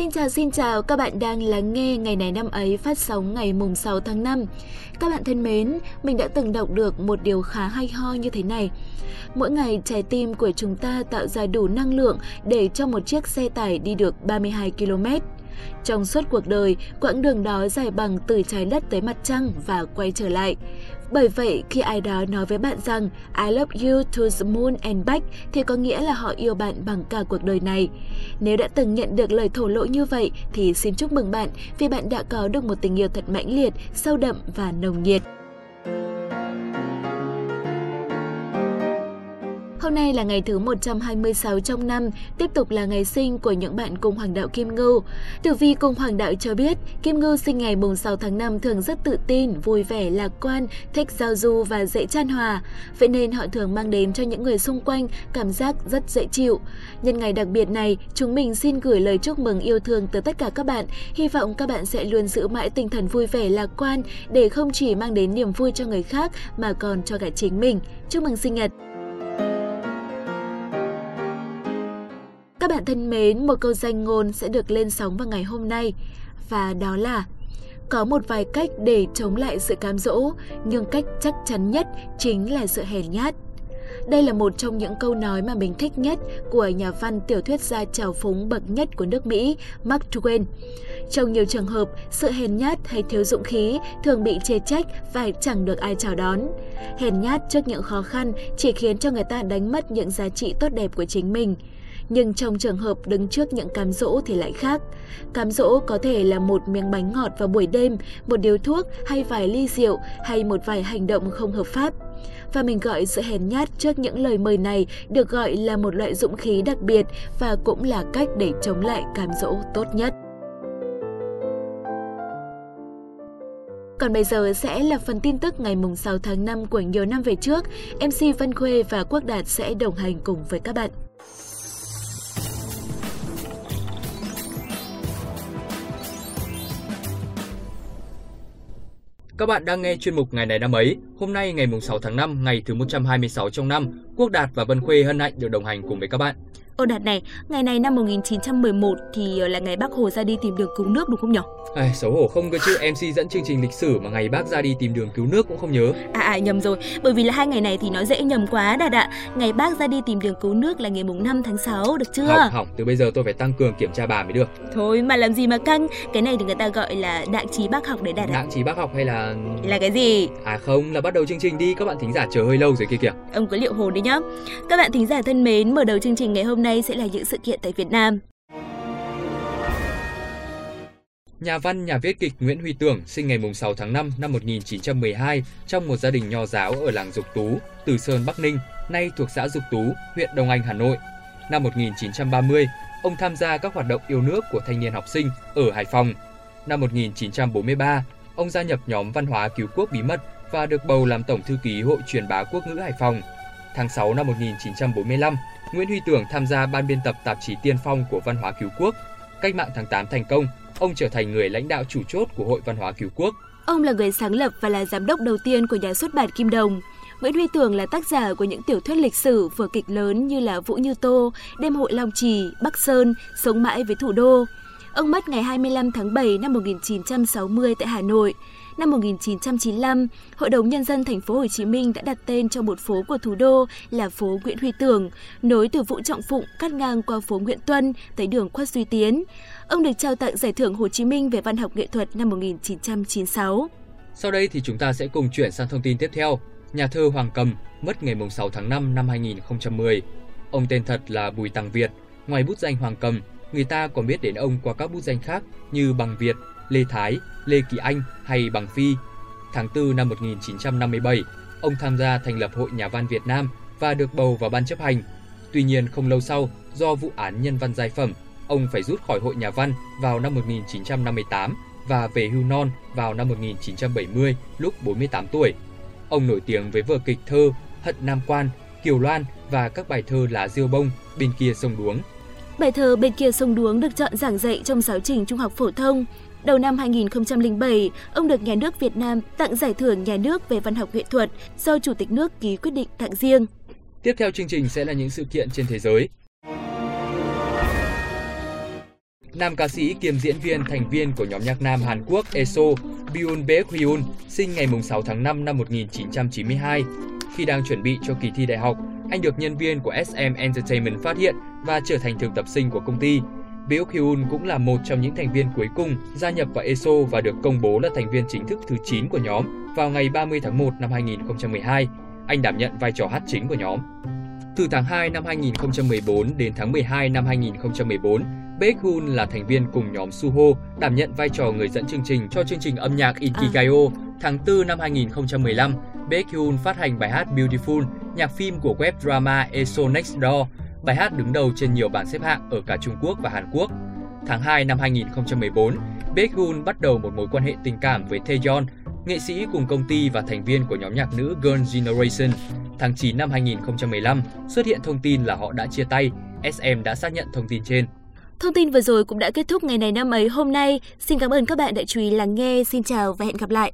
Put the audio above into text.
Xin chào xin chào, các bạn đang lắng nghe ngày này năm ấy phát sóng ngày mùng 6 tháng 5. Các bạn thân mến, mình đã từng đọc được một điều khá hay ho như thế này. Mỗi ngày trái tim của chúng ta tạo ra đủ năng lượng để cho một chiếc xe tải đi được 32 km. Trong suốt cuộc đời, quãng đường đó dài bằng từ trái đất tới mặt trăng và quay trở lại. Bởi vậy, khi ai đó nói với bạn rằng I love you to the moon and back thì có nghĩa là họ yêu bạn bằng cả cuộc đời này. Nếu đã từng nhận được lời thổ lộ như vậy thì xin chúc mừng bạn vì bạn đã có được một tình yêu thật mãnh liệt, sâu đậm và nồng nhiệt. Hôm nay là ngày thứ 126 trong năm, tiếp tục là ngày sinh của những bạn cùng hoàng đạo Kim Ngưu. Tử vi cùng hoàng đạo cho biết, Kim Ngưu sinh ngày 6 tháng 5 thường rất tự tin, vui vẻ, lạc quan, thích giao du và dễ chan hòa. Vậy nên họ thường mang đến cho những người xung quanh cảm giác rất dễ chịu. Nhân ngày đặc biệt này, chúng mình xin gửi lời chúc mừng yêu thương tới tất cả các bạn. Hy vọng các bạn sẽ luôn giữ mãi tinh thần vui vẻ lạc quan để không chỉ mang đến niềm vui cho người khác mà còn cho cả chính mình. Chúc mừng sinh nhật! Bạn thân mến, một câu danh ngôn sẽ được lên sóng vào ngày hôm nay và đó là có một vài cách để chống lại sự cám dỗ, nhưng cách chắc chắn nhất chính là sự hèn nhát. Đây là một trong những câu nói mà mình thích nhất của nhà văn tiểu thuyết gia trào phúng bậc nhất của nước Mỹ, Mark Twain. Trong nhiều trường hợp, sự hèn nhát hay thiếu dũng khí thường bị chê trách và chẳng được ai chào đón. Hèn nhát trước những khó khăn chỉ khiến cho người ta đánh mất những giá trị tốt đẹp của chính mình. Nhưng trong trường hợp đứng trước những cám dỗ thì lại khác. Cám dỗ có thể là một miếng bánh ngọt vào buổi đêm, một điếu thuốc hay vài ly rượu hay một vài hành động không hợp pháp. Và mình gọi sự hèn nhát trước những lời mời này được gọi là một loại dũng khí đặc biệt và cũng là cách để chống lại cám dỗ tốt nhất. Còn bây giờ sẽ là phần tin tức ngày mùng 6 tháng 5 của nhiều năm về trước. MC Văn Khuê và Quốc Đạt sẽ đồng hành cùng với các bạn. Các bạn đang nghe chuyên mục Ngày này năm ấy. Hôm nay ngày 6 tháng 5, ngày thứ 126 trong năm, Quốc Đạt và Vân Khuê hân hạnh được đồng hành cùng với các bạn. Ô Đạt này, ngày này năm 1911 thì ờ, là ngày Bác Hồ ra đi tìm đường cứu nước đúng không nhỉ? À, xấu hổ không cơ chứ MC dẫn chương trình lịch sử mà ngày bác ra đi tìm đường cứu nước cũng không nhớ. À, à nhầm rồi, bởi vì là hai ngày này thì nó dễ nhầm quá Đạt ạ. Ngày bác ra đi tìm đường cứu nước là ngày mùng 5 tháng 6 được chưa? Hỏng, hỏng, từ bây giờ tôi phải tăng cường kiểm tra bà mới được. Thôi mà làm gì mà căng, cái này thì người ta gọi là đạng trí bác học đấy Đạt ạ. Đạng trí bác học hay là... Là cái gì? À không, là bắt đầu chương trình đi, các bạn thính giả chờ hơi lâu rồi kia kìa. Ông cứ liệu hồn đấy nhá. Các bạn thính giả thân mến, mở đầu chương trình ngày hôm nay sẽ là những sự kiện tại Việt Nam. Nhà văn, nhà viết kịch Nguyễn Huy Tưởng sinh ngày 6 tháng 5 năm 1912 trong một gia đình nho giáo ở làng Dục Tú, Từ Sơn, Bắc Ninh, nay thuộc xã Dục Tú, huyện Đông Anh, Hà Nội. Năm 1930, ông tham gia các hoạt động yêu nước của thanh niên học sinh ở Hải Phòng. Năm 1943, ông gia nhập nhóm văn hóa cứu quốc bí mật và được bầu làm tổng thư ký Hội truyền bá quốc ngữ Hải Phòng. Tháng 6 năm 1945, Nguyễn Huy Tưởng tham gia ban biên tập tạp chí Tiên Phong của Văn hóa Cứu Quốc. Cách mạng tháng 8 thành công, ông trở thành người lãnh đạo chủ chốt của Hội Văn hóa Cứu Quốc. Ông là người sáng lập và là giám đốc đầu tiên của nhà xuất bản Kim Đồng. Nguyễn Huy Tưởng là tác giả của những tiểu thuyết lịch sử, vở kịch lớn như là Vũ Như Tô, Đêm hội Long Trì, Bắc Sơn, Sống mãi với thủ đô. Ông mất ngày 25 tháng 7 năm 1960 tại Hà Nội. Năm 1995, Hội đồng nhân dân thành phố Hồ Chí Minh đã đặt tên cho một phố của thủ đô là phố Nguyễn Huy Tưởng, nối từ Vũ Trọng Phụng cắt ngang qua phố Nguyễn Tuân tới đường Khuất Duy Tiến. Ông được trao tặng giải thưởng Hồ Chí Minh về văn học nghệ thuật năm 1996. Sau đây thì chúng ta sẽ cùng chuyển sang thông tin tiếp theo. Nhà thơ Hoàng Cầm mất ngày 6 tháng 5 năm 2010. Ông tên thật là Bùi Tăng Việt. Ngoài bút danh Hoàng Cầm, người ta còn biết đến ông qua các bút danh khác như Bằng Việt, Lê Thái, Lê Kỳ Anh hay Bằng Phi. Tháng 4 năm 1957, ông tham gia thành lập Hội Nhà văn Việt Nam và được bầu vào ban chấp hành. Tuy nhiên không lâu sau, do vụ án nhân văn giai phẩm, ông phải rút khỏi Hội Nhà văn vào năm 1958 và về hưu non vào năm 1970 lúc 48 tuổi. Ông nổi tiếng với vở kịch thơ Hận Nam Quan, Kiều Loan và các bài thơ lá Diêu Bông, Bên kia sông Đuống. Bài thơ Bên kia sông Đuống được chọn giảng dạy trong giáo trình trung học phổ thông. Đầu năm 2007, ông được Nhà nước Việt Nam tặng giải thưởng Nhà nước về văn học nghệ thuật do Chủ tịch nước ký quyết định tặng riêng. Tiếp theo chương trình sẽ là những sự kiện trên thế giới. nam ca sĩ kiêm diễn viên thành viên của nhóm nhạc nam Hàn Quốc ESO Byun Baekhyun sinh ngày 6 tháng 5 năm 1992. Khi đang chuẩn bị cho kỳ thi đại học, anh được nhân viên của SM Entertainment phát hiện và trở thành thực tập sinh của công ty. Baekhyun cũng là một trong những thành viên cuối cùng gia nhập vào ESO và được công bố là thành viên chính thức thứ 9 của nhóm vào ngày 30 tháng 1 năm 2012. Anh đảm nhận vai trò hát chính của nhóm. Từ tháng 2 năm 2014 đến tháng 12 năm 2014, Baekhyun là thành viên cùng nhóm Suho, đảm nhận vai trò người dẫn chương trình cho chương trình âm nhạc Inkigayo. À. Tháng 4 năm 2015, Baekhyun phát hành bài hát Beautiful, nhạc phim của web drama ESO Next Door. Bài hát đứng đầu trên nhiều bảng xếp hạng ở cả Trung Quốc và Hàn Quốc. Tháng 2 năm 2014, Baekhyun bắt đầu một mối quan hệ tình cảm với Taeyeon, nghệ sĩ cùng công ty và thành viên của nhóm nhạc nữ Girl Generation. Tháng 9 năm 2015, xuất hiện thông tin là họ đã chia tay. SM đã xác nhận thông tin trên. Thông tin vừa rồi cũng đã kết thúc ngày này năm ấy hôm nay. Xin cảm ơn các bạn đã chú ý lắng nghe. Xin chào và hẹn gặp lại.